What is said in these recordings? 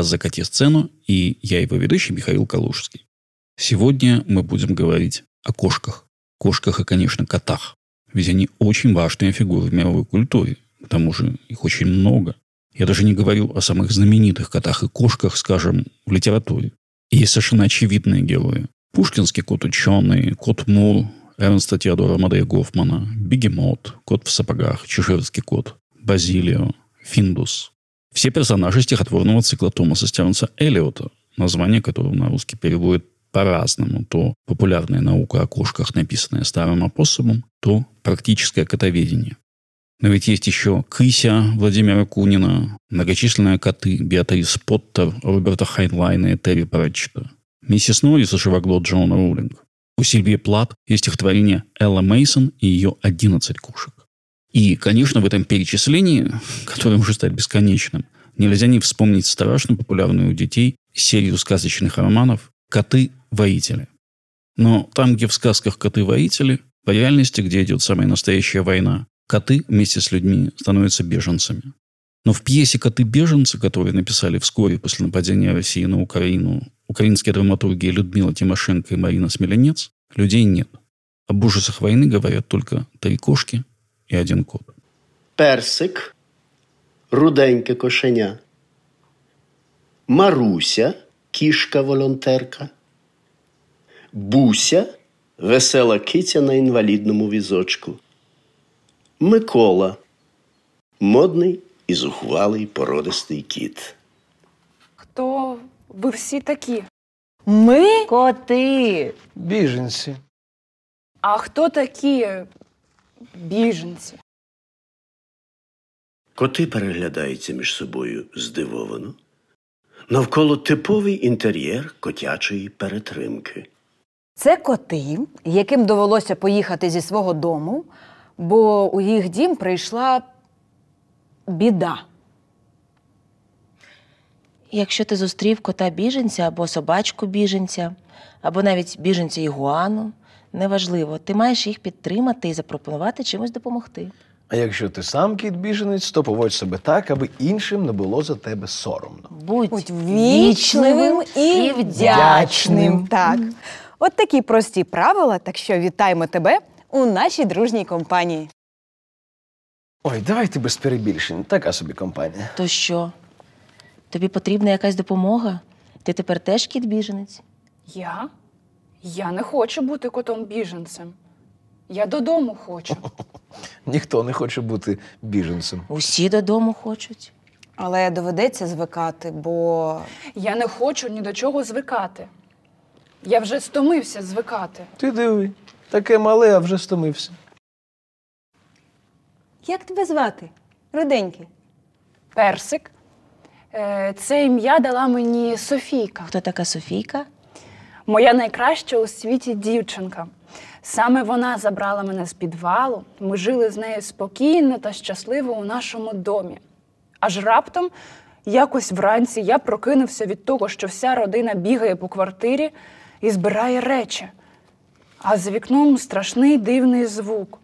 Подкаст «Закати сцену» и я его ведущий Михаил Калужский. Сегодня мы будем говорить о кошках. Кошках и, конечно, котах. Ведь они очень важные фигуры в мировой культуре. К тому же их очень много. Я даже не говорю о самых знаменитых котах и кошках, скажем, в литературе. И есть совершенно очевидные герои. Пушкинский кот ученый, кот Мур, Эрнста Теодора Мадея Гофмана, Бегемот, кот в сапогах, Чеширский кот, Базилио, Финдус. Все персонажи стихотворного цикла Томаса Стернса Эллиота, название которого на русский переводит по-разному. То популярная наука о кошках, написанная старым апоссумом, то практическое котоведение. Но ведь есть еще Кыся Владимира Кунина, многочисленные коты Беатрис Поттер, Роберта Хайнлайна и Терри Пратчета, миссис Норрис и Живоглот Джона Роулинг. У Сильвии Плат есть стихотворение Элла Мейсон и ее «11 кошек». И, конечно, в этом перечислении, которое может стать бесконечным, нельзя не вспомнить страшно популярную у детей серию сказочных романов «Коты-воители». Но там, где в сказках коты-воители, в реальности, где идет самая настоящая война, коты вместе с людьми становятся беженцами. Но в пьесе «Коты-беженцы», которую написали вскоре после нападения России на Украину, украинские драматурги Людмила Тимошенко и Марина Смеленец, людей нет. Об ужасах войны говорят только три кошки і один кот. Персик, руденьке кошеня, Маруся, кішка-волонтерка, Буся, весела киця на інвалідному візочку, Микола, модний і зухвалий породистий кіт. Хто ви всі такі? Ми? Коти. Біженці. А хто такі біженці? Коти переглядаються між собою здивовано. Навколо типовий інтер'єр котячої перетримки. Це коти, яким довелося поїхати зі свого дому, бо у їх дім прийшла біда. Якщо ти зустрів кота біженця або собачку біженця, або навіть біженця ігуану, неважливо, ти маєш їх підтримати і запропонувати чимось допомогти. А якщо ти сам кіт біженець, то поводь себе так, аби іншим не було за тебе соромно. Будь, Будь вічливим і вдячним. Так. От такі прості правила, так що вітаємо тебе у нашій дружній компанії. Ой, давайте без перебільшень. Така собі компанія. То що? Тобі потрібна якась допомога? Ти тепер теж кіт біженець? Я? Я не хочу бути котом біженцем. Я додому хочу. Ніхто не хоче бути біженцем. Усі додому хочуть. Але доведеться звикати, бо Я не хочу ні до чого звикати. Я вже стомився звикати. Ти диви, таке мале, а вже стомився. як тебе звати? Руденький. Персик. Е, Це ім'я дала мені Софійка, Хто така Софійка? Моя найкраща у світі дівчинка. Саме вона забрала мене з підвалу. Ми жили з нею спокійно та щасливо у нашому домі. Аж раптом, якось вранці, я прокинувся від того, що вся родина бігає по квартирі і збирає речі. А за вікном страшний дивний звук.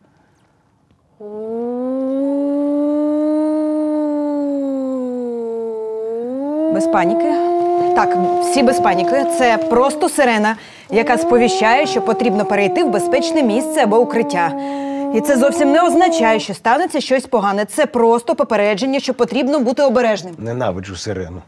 Без паніки. Так, всі без паніки. Це просто сирена, яка сповіщає, що потрібно перейти в безпечне місце або укриття. І це зовсім не означає, що станеться щось погане. Це просто попередження, що потрібно бути обережним. Ненавиджу сирену.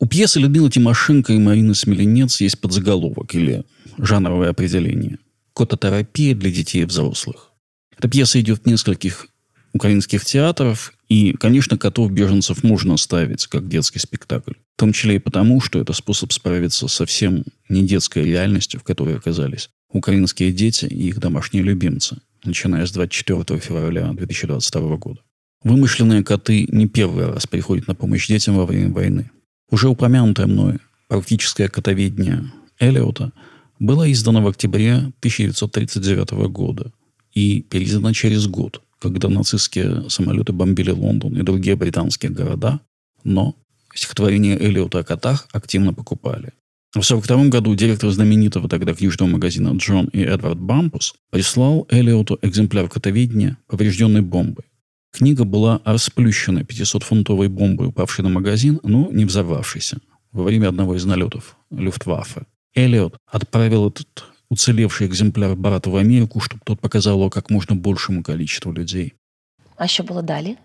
У пьесы Людмилы Тимошенко и Марины Смеленец есть подзаголовок или жанровое определение «Кототерапия для детей и взрослых». Эта пьеса идет в нескольких украинских театров, и, конечно, котов-беженцев можно ставить как детский спектакль. В том числе и потому, что это способ справиться со совсем не детской реальностью, в которой оказались украинские дети и их домашние любимцы, начиная с 24 февраля 2022 года. Вымышленные коты не первый раз приходят на помощь детям во время войны. Уже упомянутое мной практическое котоведение Эллиота было издано в октябре 1939 года и переиздано через год, когда нацистские самолеты бомбили Лондон и другие британские города, но стихотворение Эллиота о котах активно покупали. В 1942 году директор знаменитого тогда книжного магазина Джон и Эдвард Бампус прислал Эллиоту экземпляр котоведения, поврежденный бомбой. Книга была расплющена 500-фунтовой бомбой, упавшей на магазин, но не взорвавшейся во время одного из налетов Люфтваффе. Эллиот отправил этот уцелевший экземпляр брату в Америку, чтобы тот показал его как можно большему количеству людей. А що було далі?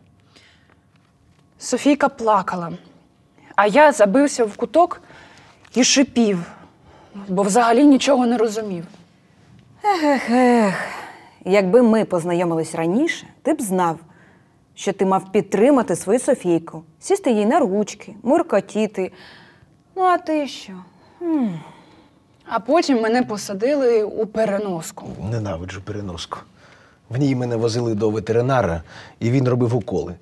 Софійка плакала, а я забився в куток і шипів, бо взагалі нічого не розумів. Ех, ех. Якби ми познайомились раніше, ти б знав, що ти мав підтримати свою Софійку, сісти їй на ручки, муркотіти. Ну, а ти що? А потім мене посадили у переноску. Ненавиджу переноску. В ній мене возили до ветеринара, і він робив уколи.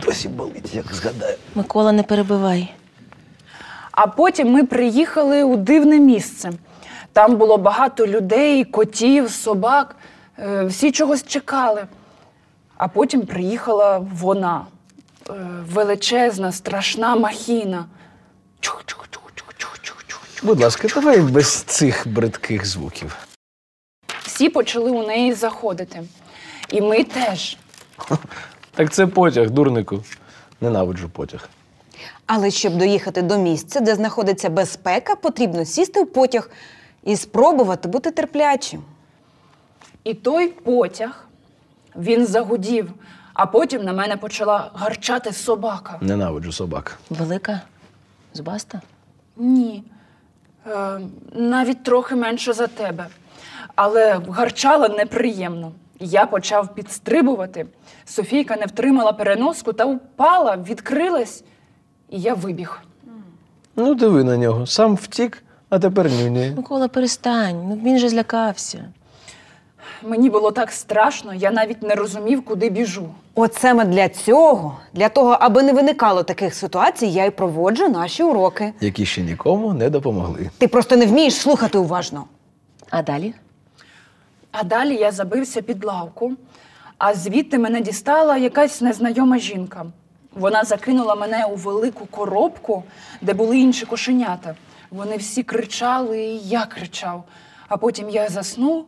Досі болить, як згадаю. Микола, не перебивай. А потім ми приїхали у дивне місце. Там було багато людей, котів, собак. Е, Всі чогось чекали. А потім приїхала вона. Е, Величезна, страшна махіна. Будь ласка, давай без цих бридких звуків. Всі почали у неї заходити. І ми теж. Так це потяг, дурнику. Ненавиджу потяг. Але щоб доїхати до місця, де знаходиться безпека, потрібно сісти в потяг і спробувати бути терплячим. І той потяг він загудів, а потім на мене почала гарчати собака. Ненавиджу собак. Велика? Зубаста? Ні. Е, навіть трохи менше за тебе. Але гарчала неприємно. Я почав підстрибувати. Софійка не втримала переноску та впала, відкрилась, і я вибіг. Ну, диви на нього. Сам втік, а тепер нюняє. Микола, перестань. Ну він же злякався. Мені було так страшно, я навіть не розумів, куди біжу. От саме для цього, для того, аби не виникало таких ситуацій, я й проводжу наші уроки. Які ще нікому не допомогли. Ти просто не вмієш слухати уважно. А далі? А далі я забився під лавку, а звідти мене дістала якась незнайома жінка. Вона закинула мене у велику коробку, де були інші кошенята. Вони всі кричали, і я кричав. А потім я заснув,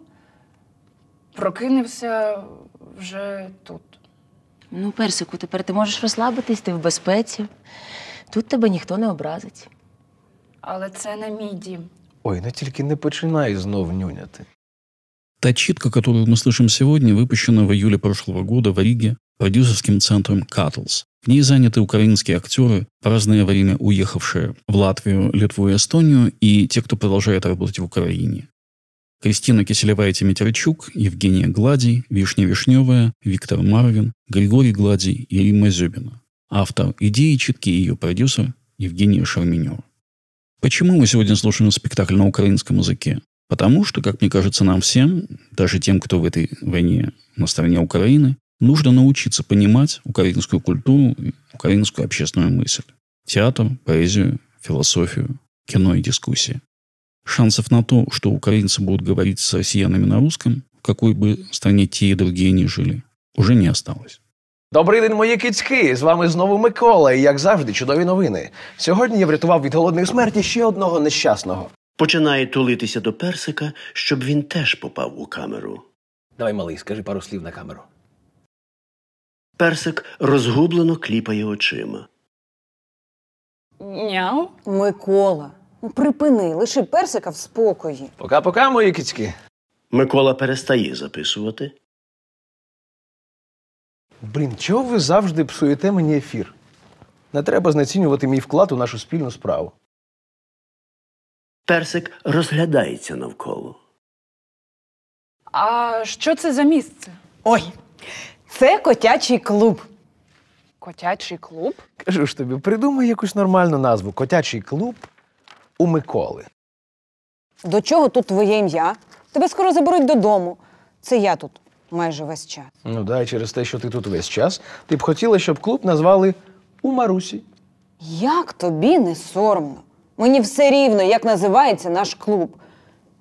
прокинувся вже тут. Ну, персику, тепер ти можеш розслабитись, ти в безпеці. Тут тебе ніхто не образить. Але це не мій дім. Ой, ну тільки не починай знов нюняти. Та читка, которую мы слышим сегодня, выпущена в июле прошлого года в Риге продюсерским центром Cattles. В ней заняты украинские актеры, в разное время уехавшие в Латвию, Литву и Эстонию, и те, кто продолжает работать в Украине. Кристина Киселева-Тимитерчук, Евгения Гладий, Вишня Вишневая, Виктор Марвин, Григорий Гладий и Римма Зюбина. Автор идеи читки и ее продюсер Евгения Шарменева. Почему мы сегодня слушаем спектакль на украинском языке? Потому что, как мне кажется, нам всем, даже тем, кто в этой войне на стороне Украины, нужно научиться понимать украинскую культуру и украинскую общественную мысль. Театр, поэзию, философию, кино и дискуссии. Шансов на то, что украинцы будут говорить с россиянами на русском, в какой бы стране те и другие ни жили, уже не осталось. Добрий день, мої кицьки! З вами знову Микола, і як завжди, чудові новини. Сьогодні я врятував від голодної смерті ще одного нещасного. Починає тулитися до персика, щоб він теж попав у камеру. Давай, малий, скажи пару слів на камеру. Персик розгублено кліпає очима. Няу? Микола, ну припини, лиши персика в спокої. Пока-пока, мої кицьки. Микола перестає записувати. Блін, чого ви завжди псуєте мені ефір? Не треба знецінювати мій вклад у нашу спільну справу. Персик розглядається навколо. А що це за місце? Ой, це котячий клуб. Котячий клуб? Кажу ж тобі, придумай якусь нормальну назву. Котячий клуб у Миколи. До чого тут твоє ім'я? Тебе скоро заберуть додому. Це я тут майже весь час. Ну да, і через те, що ти тут весь час, ти б хотіла, щоб клуб назвали у Марусі. Як тобі не соромно? Мені все рівно, як називається наш клуб.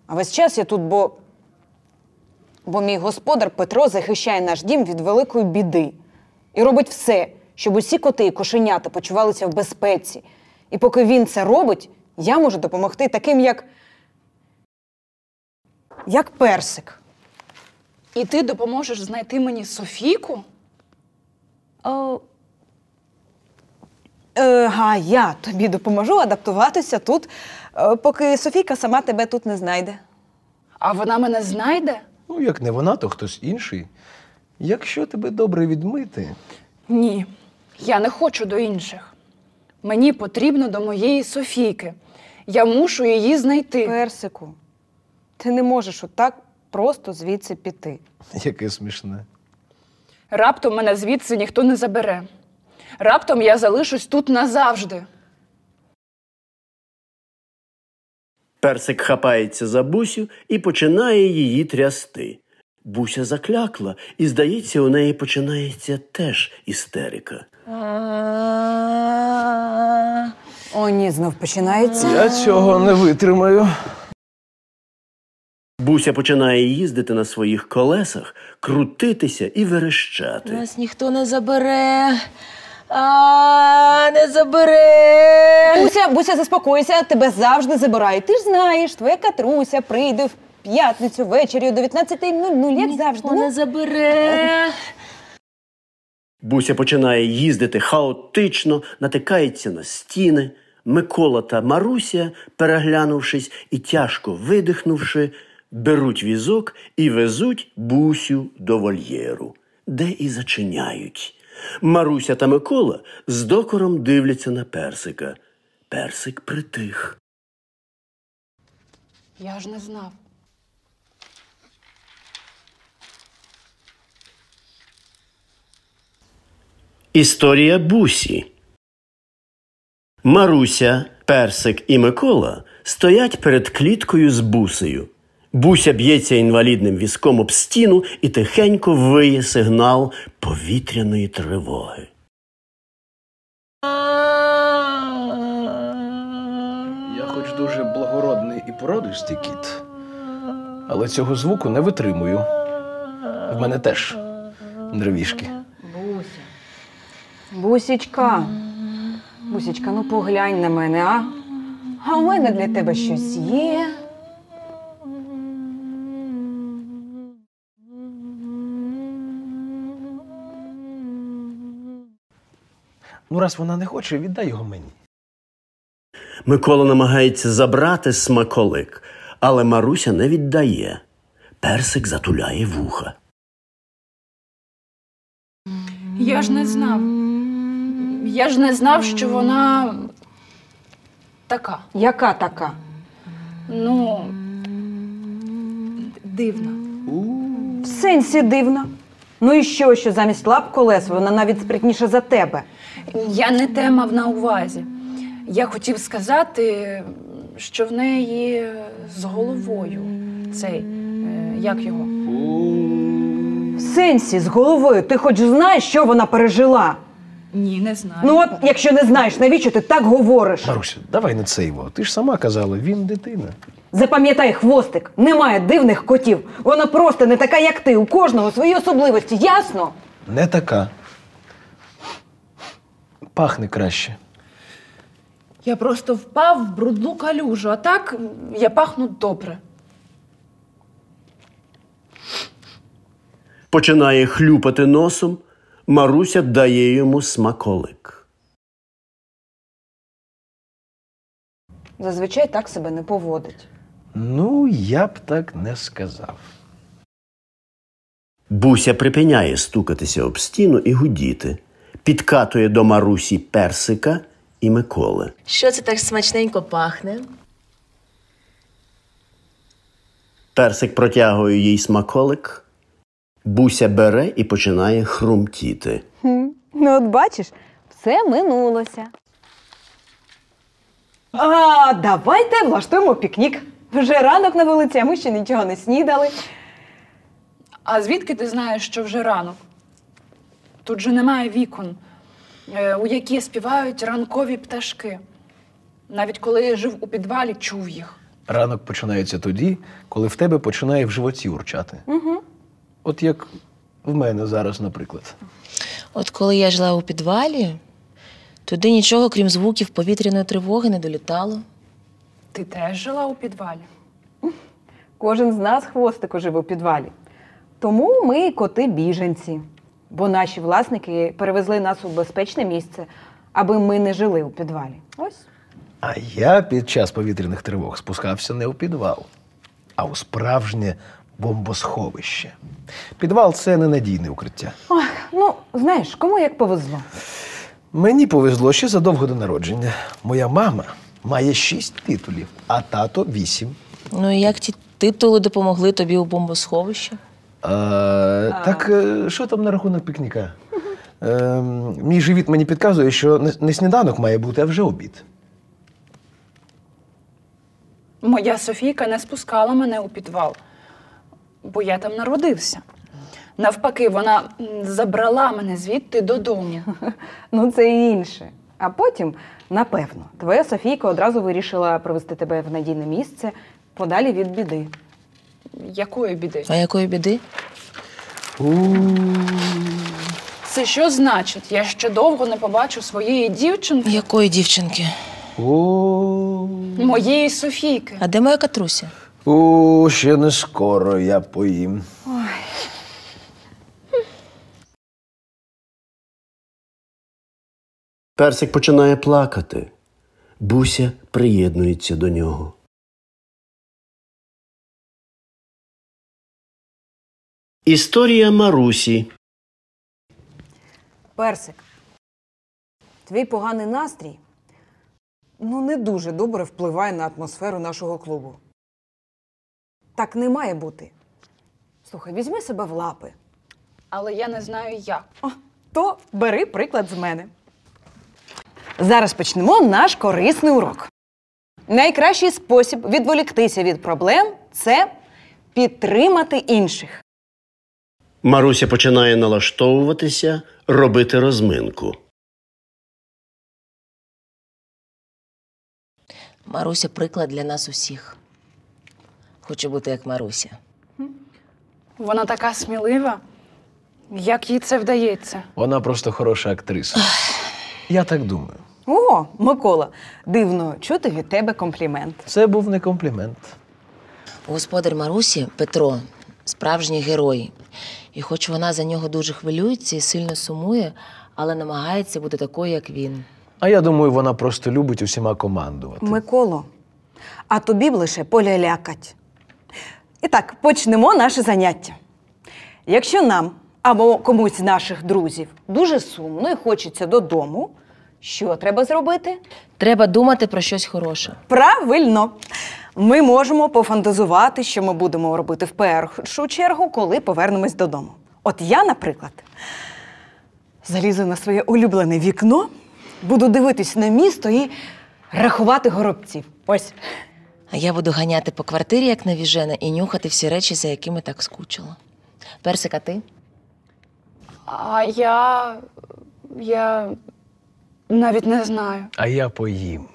А весь час я тут, бо. Бо мій господар Петро захищає наш дім від великої біди і робить все, щоб усі коти і кошенята почувалися в безпеці. І поки він це робить, я можу допомогти таким, як. як персик. І ти допоможеш знайти мені Софійку? О, е, а я тобі допоможу адаптуватися тут, е, поки Софійка сама тебе тут не знайде. А вона мене знайде? Ну, як не вона, то хтось інший. Якщо тебе добре відмити, Ні, я не хочу до інших. Мені потрібно до моєї Софійки. Я мушу її знайти. Персику, ти не можеш отак просто звідси піти. яке смішне. Раптом мене звідси ніхто не забере. Раптом я залишусь тут назавжди. Персик хапається за бусю і починає її трясти. Буся заклякла, і, здається, у неї починається теж істерика. О, ні, знов починається. Я цього не витримаю. Буся починає їздити на своїх колесах, крутитися і верещати. Нас ніхто не забере. А, не забере. Буся, Буся, заспокойся, тебе завжди забирають. Ти ж знаєш, твоя Катруся прийде в п'ятницю ввечері о 19.00, як завжди. Ніхто не Ну, забере. Буся починає їздити хаотично, натикається на стіни. Микола та Маруся, переглянувшись і тяжко видихнувши, беруть візок і везуть Бусю до вольєру, де і зачиняють. Маруся та Микола з докором дивляться на персика. Персик притих. Я ж не знав. Історія Бусі. Маруся, Персик і Микола стоять перед кліткою з бусею. Буся б'ється інвалідним візком об стіну і тихенько виє сигнал повітряної тривоги. Я хоч дуже благородний і породистий кіт, але цього звуку не витримую. В мене теж нервішки. Бусічка, Бусічка, ну поглянь на мене, а? А у мене для тебе щось є. Ну, раз вона не хоче, віддай його мені. Микола намагається забрати смаколик, але Маруся не віддає. Персик затуляє вуха. Я ж не знав. Я ж не знав, що вона така. Яка така? Ну, дивна. В сенсі дивно. Ну і що, що замість лап колес вона навіть спритніша за тебе. Я не те мав на увазі. Я хотів сказати, що в неї з головою цей, е, як його? В сенсі з головою ти хоч знаєш, що вона пережила. Ні, не знаю. Ну от, якщо не знаєш, навіщо ти так говориш? Маруся, давай не це його. Ти ж сама казала, він дитина. Запам'ятай, хвостик, немає дивних котів. Вона просто не така, як ти. У кожного свої особливості, ясно? Не така. Пахне краще. Я просто впав в брудну калюжу, а так я пахну добре. Починає хлюпати носом. Маруся дає йому смаколик. Зазвичай так себе не поводить. Ну, я б так не сказав. Буся припиняє стукатися об стіну і гудіти, підкатує до Марусі персика і Миколи. Що це так смачненько пахне? Персик протягує їй смаколик. Буся бере і починає хрумтіти. Ну, от бачиш, все минулося. А, давайте влаштуємо пікнік. Вже ранок на вулиці, а ми ще нічого не снідали. А звідки ти знаєш, що вже ранок? Тут же немає вікон, е, у які співають ранкові пташки. Навіть коли я жив у підвалі, чув їх. Ранок починається тоді, коли в тебе починає в животі урчати. Угу. От як в мене зараз, наприклад. От коли я жила у підвалі, туди нічого, крім звуків повітряної тривоги, не долітало. Ти теж жила у підвалі? Кожен з нас хвостику живе у підвалі. Тому ми коти біженці. бо наші власники перевезли нас у безпечне місце, аби ми не жили у підвалі. Ось. А я під час повітряних тривог спускався не у підвал, а у справжнє бомбосховище. Підвал це ненадійне укриття. Ох, ну, знаєш, кому як повезло. Мені повезло ще задовго до народження. Моя мама має шість титулів, а тато вісім. Ну і як ті титули допомогли тобі у бомбосховищі? А, Так, е, що там на рахунок пікніка? Е, мій живіт мені підказує, що не, не сніданок має бути, а вже обід. Моя Софійка не спускала мене у підвал, бо я там народився. Навпаки, вона забрала мене звідти додому. Ну, це і інше. А потім, напевно, твоя Софійка одразу вирішила привезти тебе в надійне місце подалі від біди. Якої біди? А якої біди? Це що значить? Я ще довго не побачу своєї дівчинки, Якої дівчинки? Моєї Софійки. А де моя катруся? О, ще не скоро я поїм. Персик починає плакати. Буся приєднується до нього. Історія Марусі. Персик, твій поганий настрій ну не дуже добре впливає на атмосферу нашого клубу. Так не має бути. Слухай, візьми себе в лапи. Але я не знаю як. О, то бери приклад з мене. Зараз почнемо наш корисний урок. Найкращий спосіб відволіктися від проблем це підтримати інших. Маруся починає налаштовуватися, робити розминку. Маруся приклад для нас усіх. Хочу бути як Маруся. Вона така смілива. Як їй це вдається? Вона просто хороша актриса. Я так думаю. О, Микола, дивно чути від тебе комплімент. Це був не комплімент. Господар Марусі Петро справжній герой. І хоч вона за нього дуже хвилюється і сильно сумує, але намагається бути такою, як він. А я думаю, вона просто любить усіма командувати. Миколо, а тобі б лише полялякать. І так, почнемо наше заняття. Якщо нам або комусь з наших друзів дуже сумно і хочеться додому, що треба зробити? Треба думати про щось хороше. Правильно. Ми можемо пофантазувати, що ми будемо робити в першу чергу, коли повернемось додому. От я, наприклад, залізу на своє улюблене вікно, буду дивитись на місто і рахувати горобців. Ось. А я буду ганяти по квартирі, як навіжена, і нюхати всі речі, за якими так скучила. Персик, а ти? А я. я навіть не знаю. А я поїм.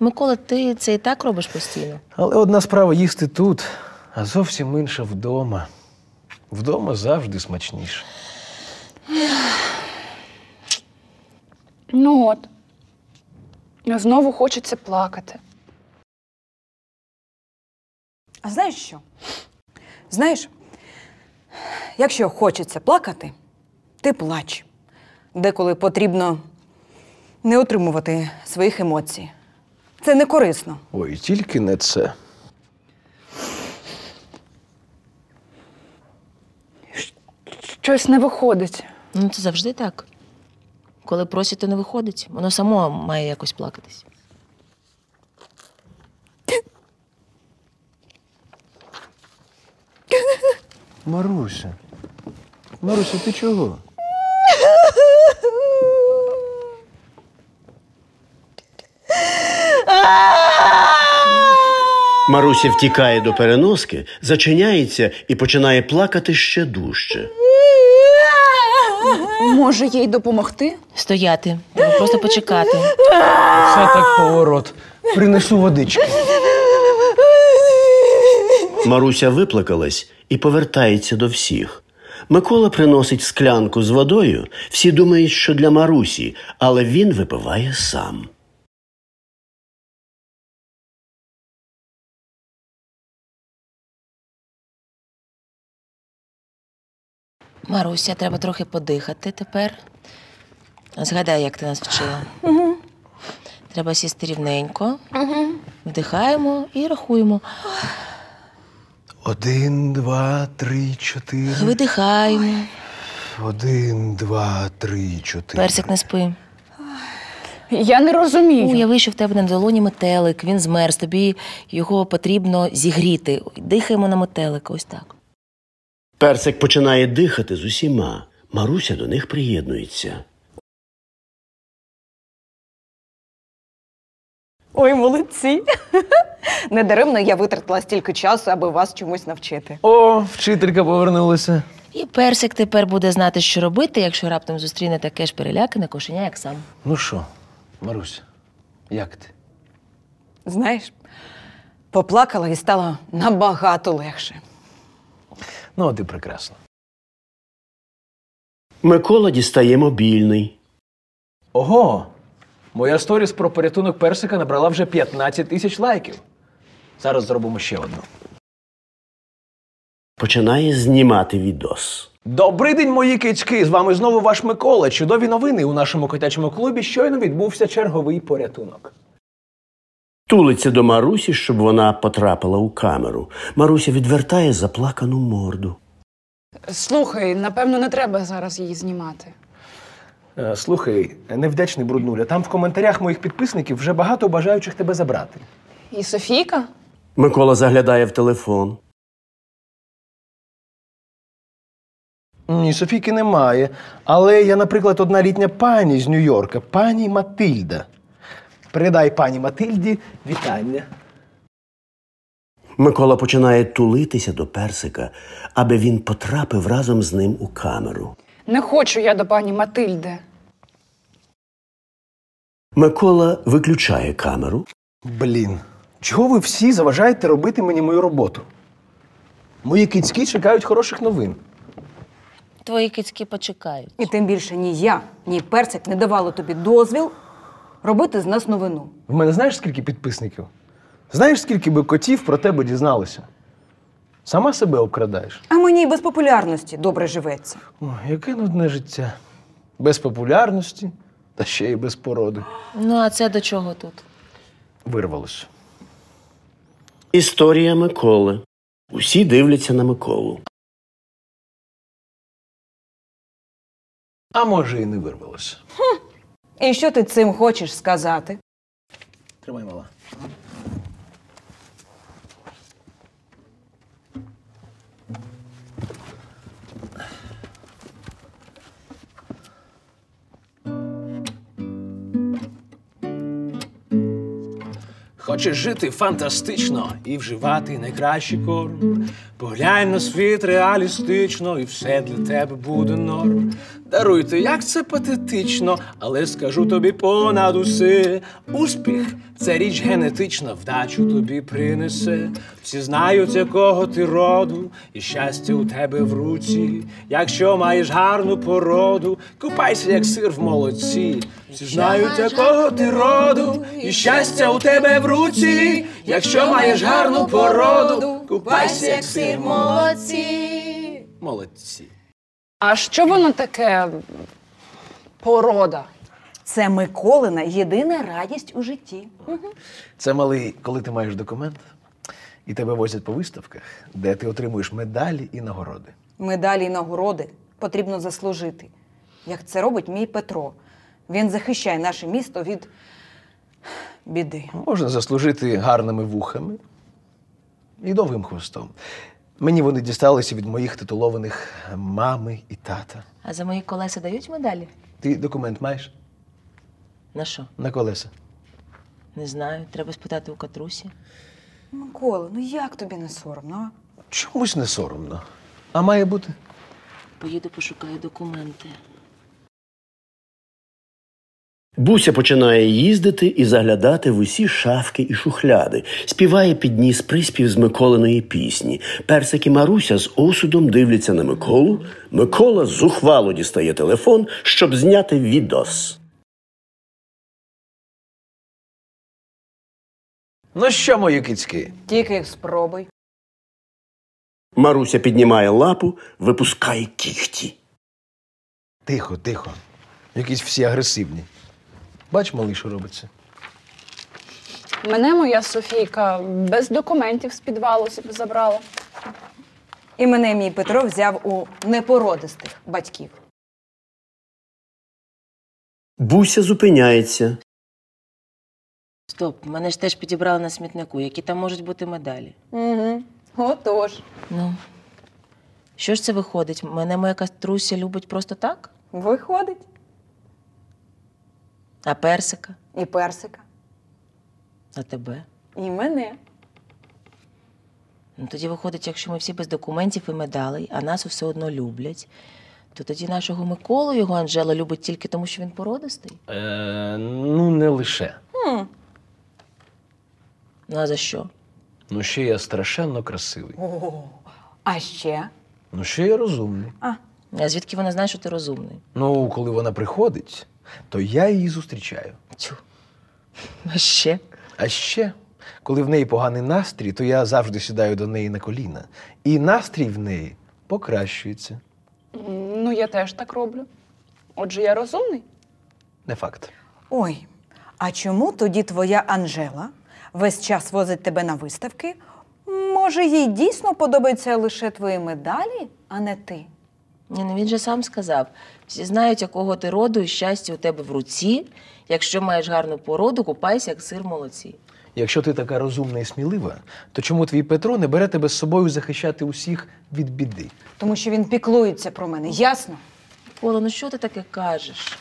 Микола, ти це і так робиш постійно. Але одна справа їсти тут, а зовсім інша вдома. Вдома завжди смачніше. Ну от. Знову хочеться плакати. А знаєш що? Знаєш, якщо хочеться плакати, ти плач. Деколи потрібно не отримувати своїх емоцій. Це не корисно. Ой, тільки не це. Щось не виходить. Ну, це завжди так. Коли просять, то не виходить. Воно само має якось плакатись. Маруся. Маруся, ти чого? Маруся втікає до переноски, зачиняється і починає плакати ще дужче. Може, їй допомогти? Стояти, треба просто почекати. Це так поворот. Принесу водички. Маруся виплакалась і повертається до всіх. Микола приносить склянку з водою. Всі думають, що для Марусі, але він випиває сам. Маруся, треба трохи подихати тепер. Згадай, як ти нас вчила. Угу. Треба сісти рівненько, угу. вдихаємо і рахуємо. Один, два, три, чотири. Видихаємо. Один, два, три, чотири. Персик не спи. Я не розумію. Уяви, що в тебе на долоні метелик, він змерз, тобі його потрібно зігріти. Дихаємо на метелика, ось так. Персик починає дихати з усіма. Маруся до них приєднується. Ой, молодці. Недаремно я витратила стільки часу, аби вас чомусь навчити. О, вчителька повернулася. І персик тепер буде знати, що робити, якщо раптом зустріне таке ж перелякане кошеня, як сам. Ну що, Маруся, як ти? Знаєш, поплакала і стало набагато легше. Ну, от і прекрасно. Микола дістає мобільний. Ого! Моя сторіс про порятунок персика набрала вже 15 тисяч лайків. Зараз зробимо ще одну. Починає знімати відос. Добрий день, мої кицьки! З вами знову ваш Микола. Чудові новини у нашому котячому клубі щойно відбувся черговий порятунок. Тулиться до Марусі, щоб вона потрапила у камеру. Маруся відвертає заплакану морду. Слухай, напевно, не треба зараз її знімати. Е, Слухай, невдячний бруднуля, там в коментарях моїх підписників вже багато бажаючих тебе забрати. І Софійка? Микола заглядає в телефон. Ні, Софійки немає. Але я, наприклад, одна літня пані з Нью-Йорка, пані Матильда. Передай пані Матильді вітання. Микола починає тулитися до персика, аби він потрапив разом з ним у камеру. Не хочу я до пані Матильди. Микола виключає камеру, Блін, чого ви всі заважаєте робити мені мою роботу? Мої кицьки чекають хороших новин. Твої кицьки почекають. І тим більше ні я, ні персик не давали тобі дозвіл робити з нас новину. В мене знаєш скільки підписників? Знаєш, скільки би котів про тебе дізналося? Сама себе обкрадаєш. А мені й без популярності добре живеться. Ой, яке нудне життя. Без популярності та ще й без породи. Ну, а це до чого тут? Вирвалося. історія Миколи. Усі дивляться на Миколу. А може, і не вирвалося. І що ти цим хочеш сказати? Тримай мала. Хочеш жити фантастично і вживати найкращий корм. Поглянь на світ реалістично, і все для тебе буде норм. Даруйте, як це патетично, але скажу тобі понад усе. Успіх це річ генетична, вдачу тобі принесе. Всі знають, якого ти роду, і щастя у тебе в руці. Якщо маєш гарну породу, купайся, як сир в молоці. Всі знають, якого ти роду, і щастя у тебе в руці. Якщо маєш гарну породу, купайся, як сир в молоці. Молодці. А що воно таке порода? Це Миколина єдина радість у житті. Це малий, коли ти маєш документ, і тебе возять по виставках, де ти отримуєш медалі і нагороди. Медалі й нагороди потрібно заслужити, як це робить мій Петро. Він захищає наше місто від біди. Можна заслужити гарними вухами і довгим хвостом. Мені вони дісталися від моїх титулованих мами і тата. А за мої колеса дають медалі? Ти документ маєш На що? на колеса? Не знаю, треба спитати у Катрусі. Микола, ну як тобі не соромно? а? Чомусь не соромно. А має бути? Поїду пошукаю документи. Буся починає їздити і заглядати в усі шафки і шухляди, співає під ніс приспів з Миколиної пісні. Персик і Маруся з осудом дивляться на Миколу. Микола зухвало дістає телефон, щоб зняти відос. Ну що, мої кицьки? Тільки спробуй. Маруся піднімає лапу, випускає кіхті. Тихо, тихо. Якісь всі агресивні. Бач, малий, що робиться. Мене моя Софійка без документів з підвалу забрала. І мене мій Петро взяв у непородистих батьків. Буся зупиняється. Стоп, мене ж теж підібрали на смітнику. Які там можуть бути медалі? Угу. Отож. Ну. Що ж це виходить? Мене моя каструся любить просто так? Виходить. А персика? І персика. А тебе? І мене. Ну тоді виходить, якщо ми всі без документів і медалей, а нас все одно люблять, то тоді нашого Миколу його Анжела любить тільки тому, що він породистий. Е, ну, не лише. Ну а за що? Ну, ще я страшенно красивий. О, а ще? Ну, ще я розумний. А звідки вона знає, що ти розумний? Ну, коли вона приходить, то я її зустрічаю. Тю. А ще? А ще, коли в неї поганий настрій, то я завжди сідаю до неї на коліна. І настрій в неї покращується. Ну, я теж так роблю. Отже, я розумний. Не факт. Ой, а чому тоді твоя Анжела весь час возить тебе на виставки? Може, їй дійсно подобаються лише твої медалі, а не ти? Ні, ну він же сам сказав: всі знають, якого ти роду і щастя у тебе в руці. Якщо маєш гарну породу, купайся, як сир в молоці. Якщо ти така розумна і смілива, то чому твій Петро не бере тебе з собою захищати усіх від біди? Тому що він піклується про мене, ясно? Кола, ну що ти таке кажеш?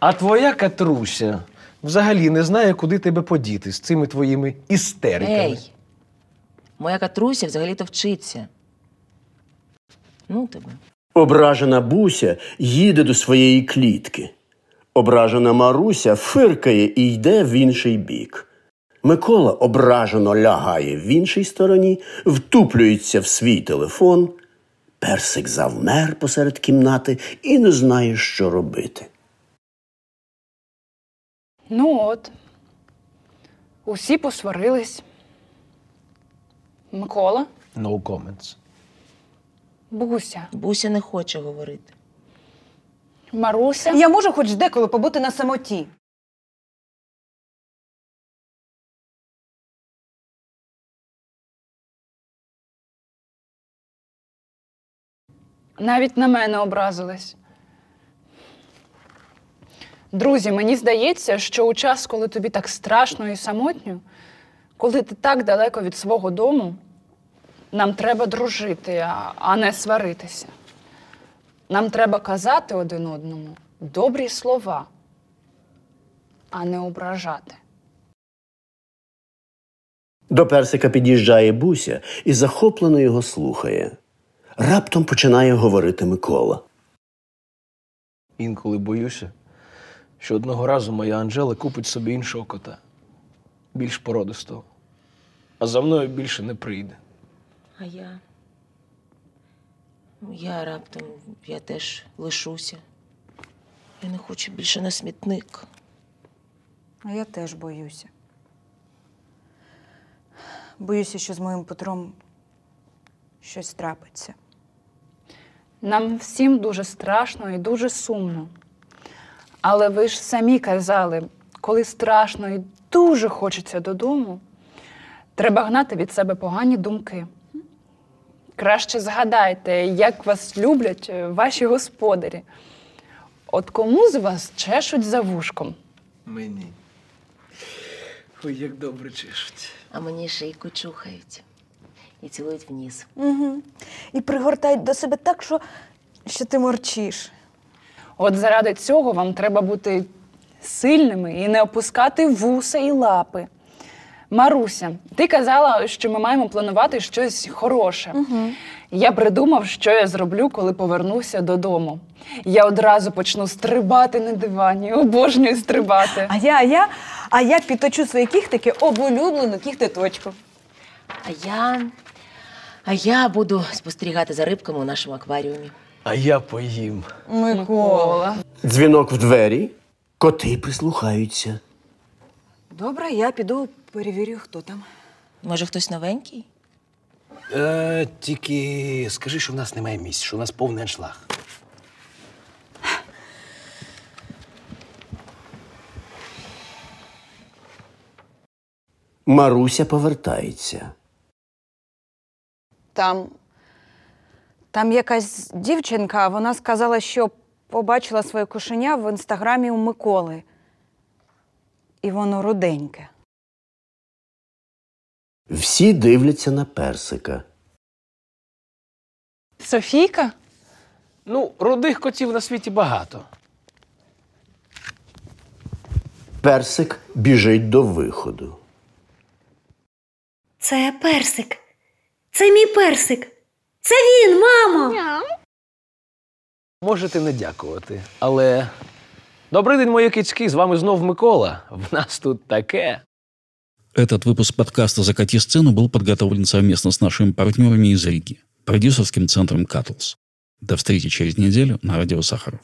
А твоя Катруся взагалі не знає, куди тебе подіти з цими твоїми істериками. Ей! Моя катруся взагалі-то вчиться. Ну тебе. Ображена Буся їде до своєї клітки. Ображена Маруся фиркає і йде в інший бік. Микола ображено лягає в іншій стороні, втуплюється в свій телефон. Персик завмер посеред кімнати і не знає, що робити. Ну от. Усі посварились. Микола, No comments. Буся, Буся не хоче говорити. Маруся. Я можу хоч деколи побути на самоті. Навіть на мене образились. Друзі, мені здається, що у час, коли тобі так страшно і самотньо, коли ти так далеко від свого дому, нам треба дружити, а, не сваритися. Нам треба казати один одному добрі слова, а не ображати. До персика під'їжджає Буся і захоплено його слухає. Раптом починає говорити Микола. Інколи боюся, що одного разу моя Анжела купить собі іншого кота, більш породистого, а за мною більше не прийде. А я. Ну, Я раптом, я теж лишуся. Я не хочу більше на смітник. А я теж боюся. Боюся, що з моїм Петром щось трапиться. Нам всім дуже страшно і дуже сумно. Але ви ж самі казали, коли страшно і дуже хочеться додому, треба гнати від себе погані думки. Краще згадайте, як вас люблять е, ваші господарі. От кому з вас чешуть за вушком? Мені. Ой, як добре чешуть. А мені шийку чухають і цілують вниз. Угу. І пригортають до себе так, що, що ти морчиш. От заради цього вам треба бути сильними і не опускати вуса і лапи. Маруся, ти казала, що ми маємо планувати щось хороше. Я придумав, що я зроблю, коли повернуся додому. Я одразу почну стрибати на дивані, обожнюю стрибати. А я, а я, а я підточу свої кіхтики об улюблену кіхтеточку. А я. А я буду спостерігати за рибками у нашому акваріумі. А я поїм. Микола. Дзвінок в двері, коти прислухаються. Добре, я піду перевірю, хто там. Може, хтось новенький? Е, тільки скажи, що в нас немає місць, що у нас повний аншлаг. Маруся повертається. Там. Там якась дівчинка, вона сказала, що побачила своє кошеня в інстаграмі у Миколи. І воно руденьке. Всі дивляться на персика. Софійка? Ну, рудих котів на світі багато. Персик біжить до виходу. Це персик. Це мій персик. Це він, мамо. Можете не дякувати, але. Добрий день, мої кицьки, з вами знов Микола. В нас тут таке. Этот выпуск подкаста «Закати сцену» был подготовлен совместно с нашими партнерами из Риги, продюсерским центром «Катлс». До встречи через неделю на радио Сахаров.